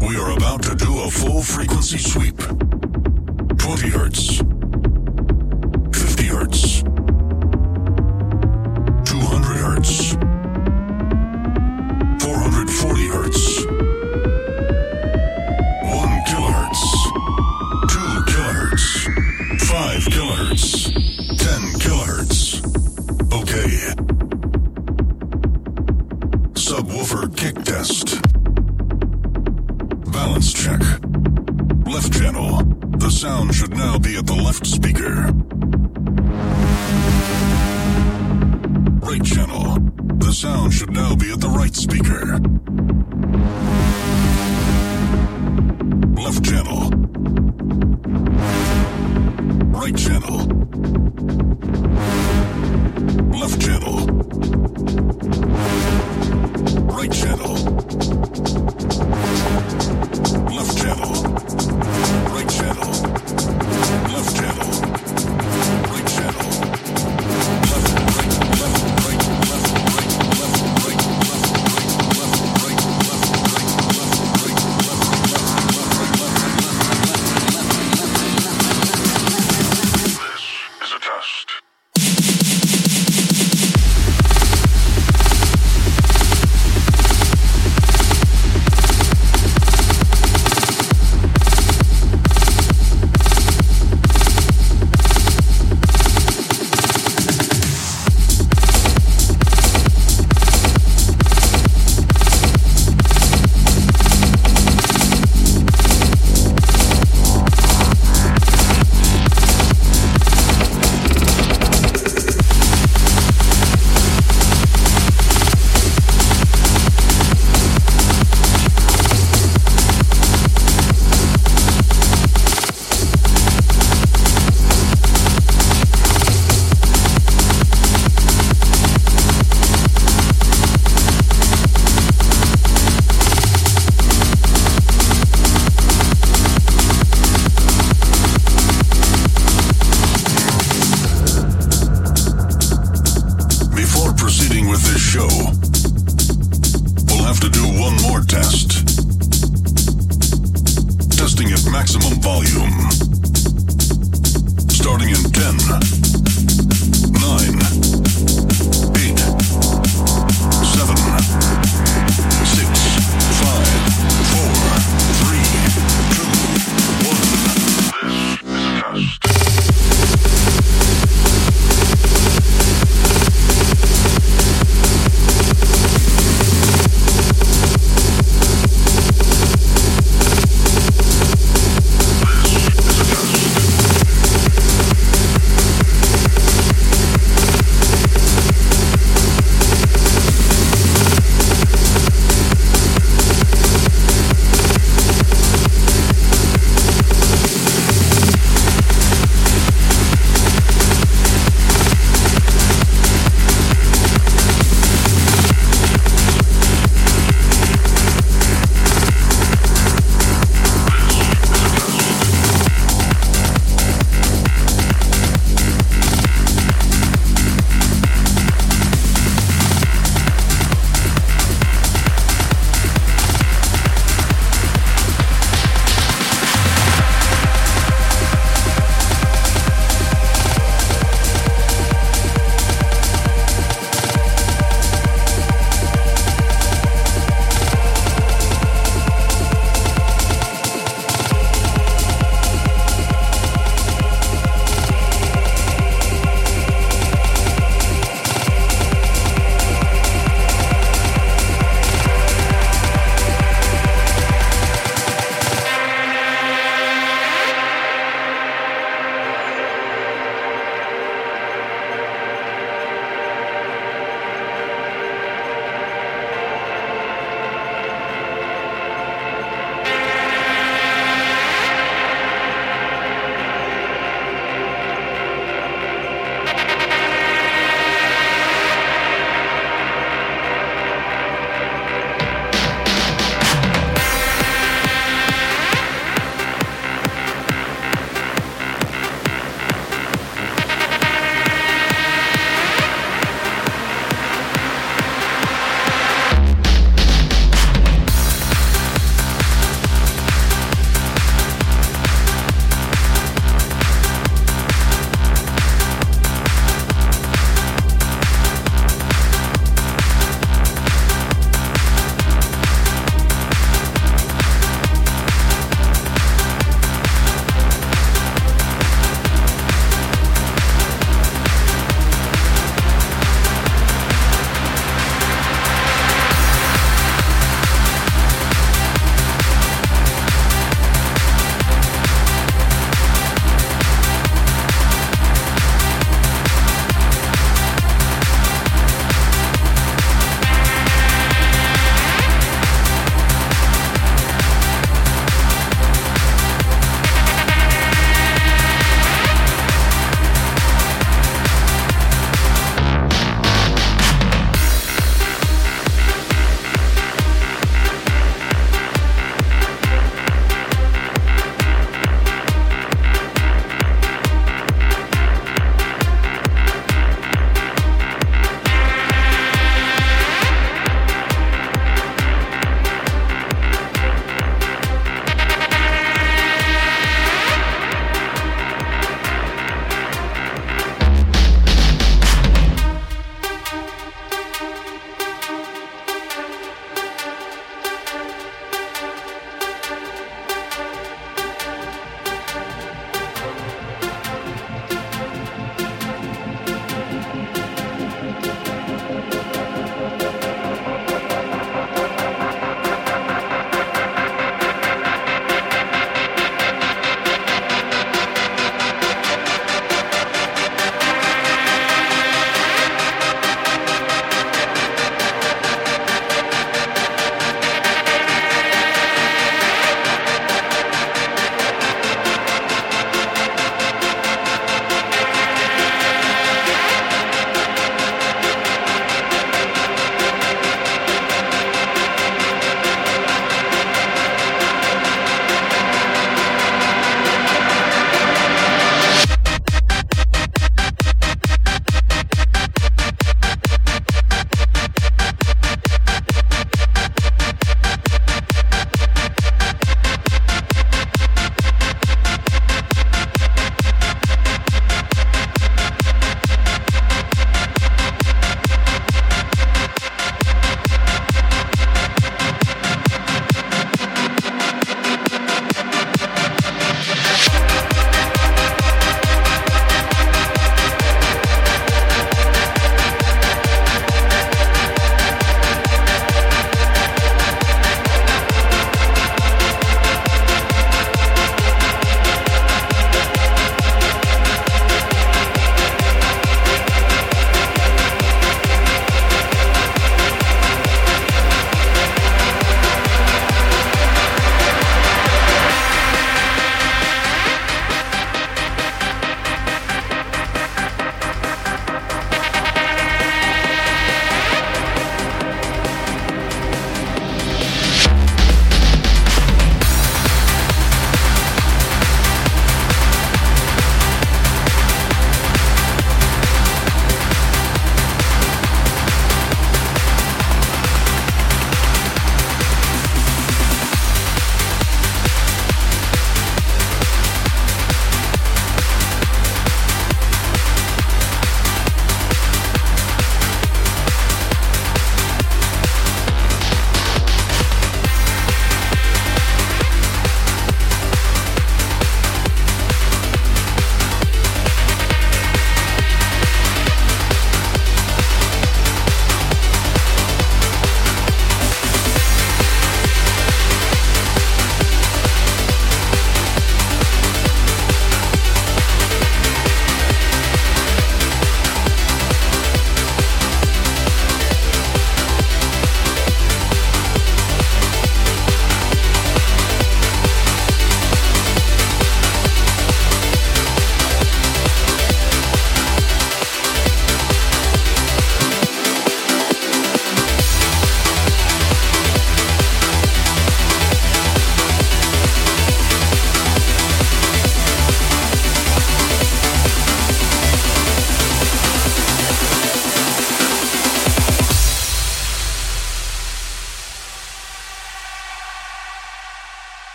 we are about to do a full frequency sweep. 20 hertz, 50 hertz, 200 hertz, 440 hertz, 1 kilohertz, 2 kilohertz, 5 kilohertz, 10 kilohertz.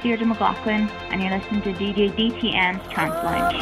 is Deirdre McLaughlin, and you're listening to DJ DTM's Trance Lounge.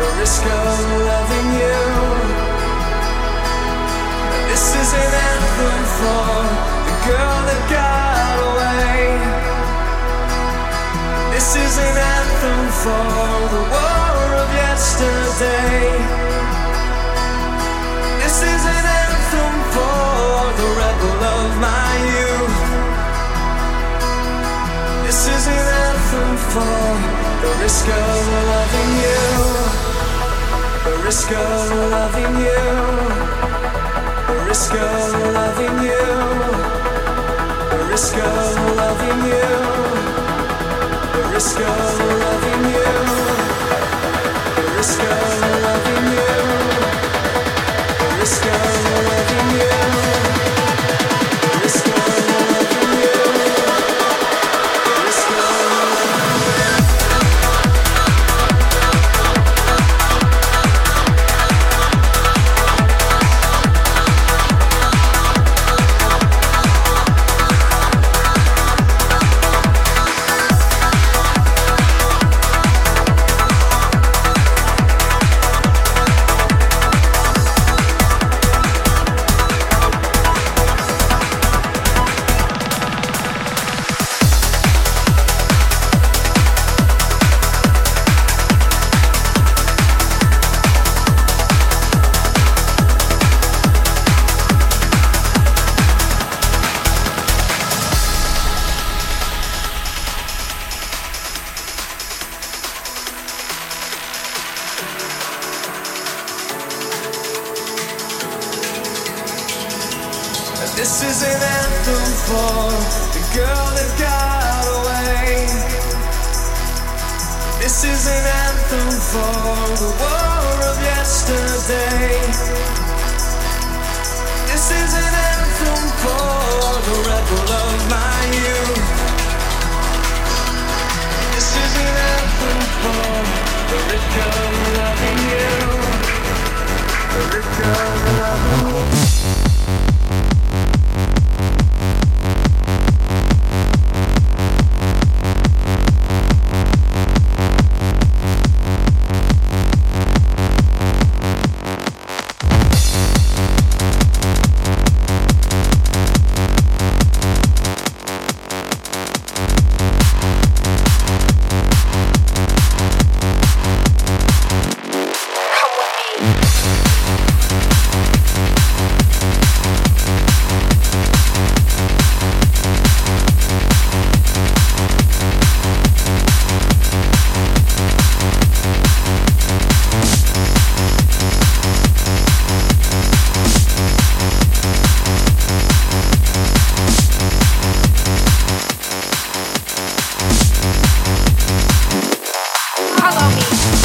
The risk of loving you. This is an anthem for the girl that got away. This is an anthem for the war of yesterday. This is an anthem for the rebel of my youth. This is an anthem for the risk of loving you. Risk of loving you. The risk of loving you. The risk of loving you. The risk of loving you. The risk of follow me.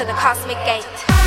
To the cosmic gate.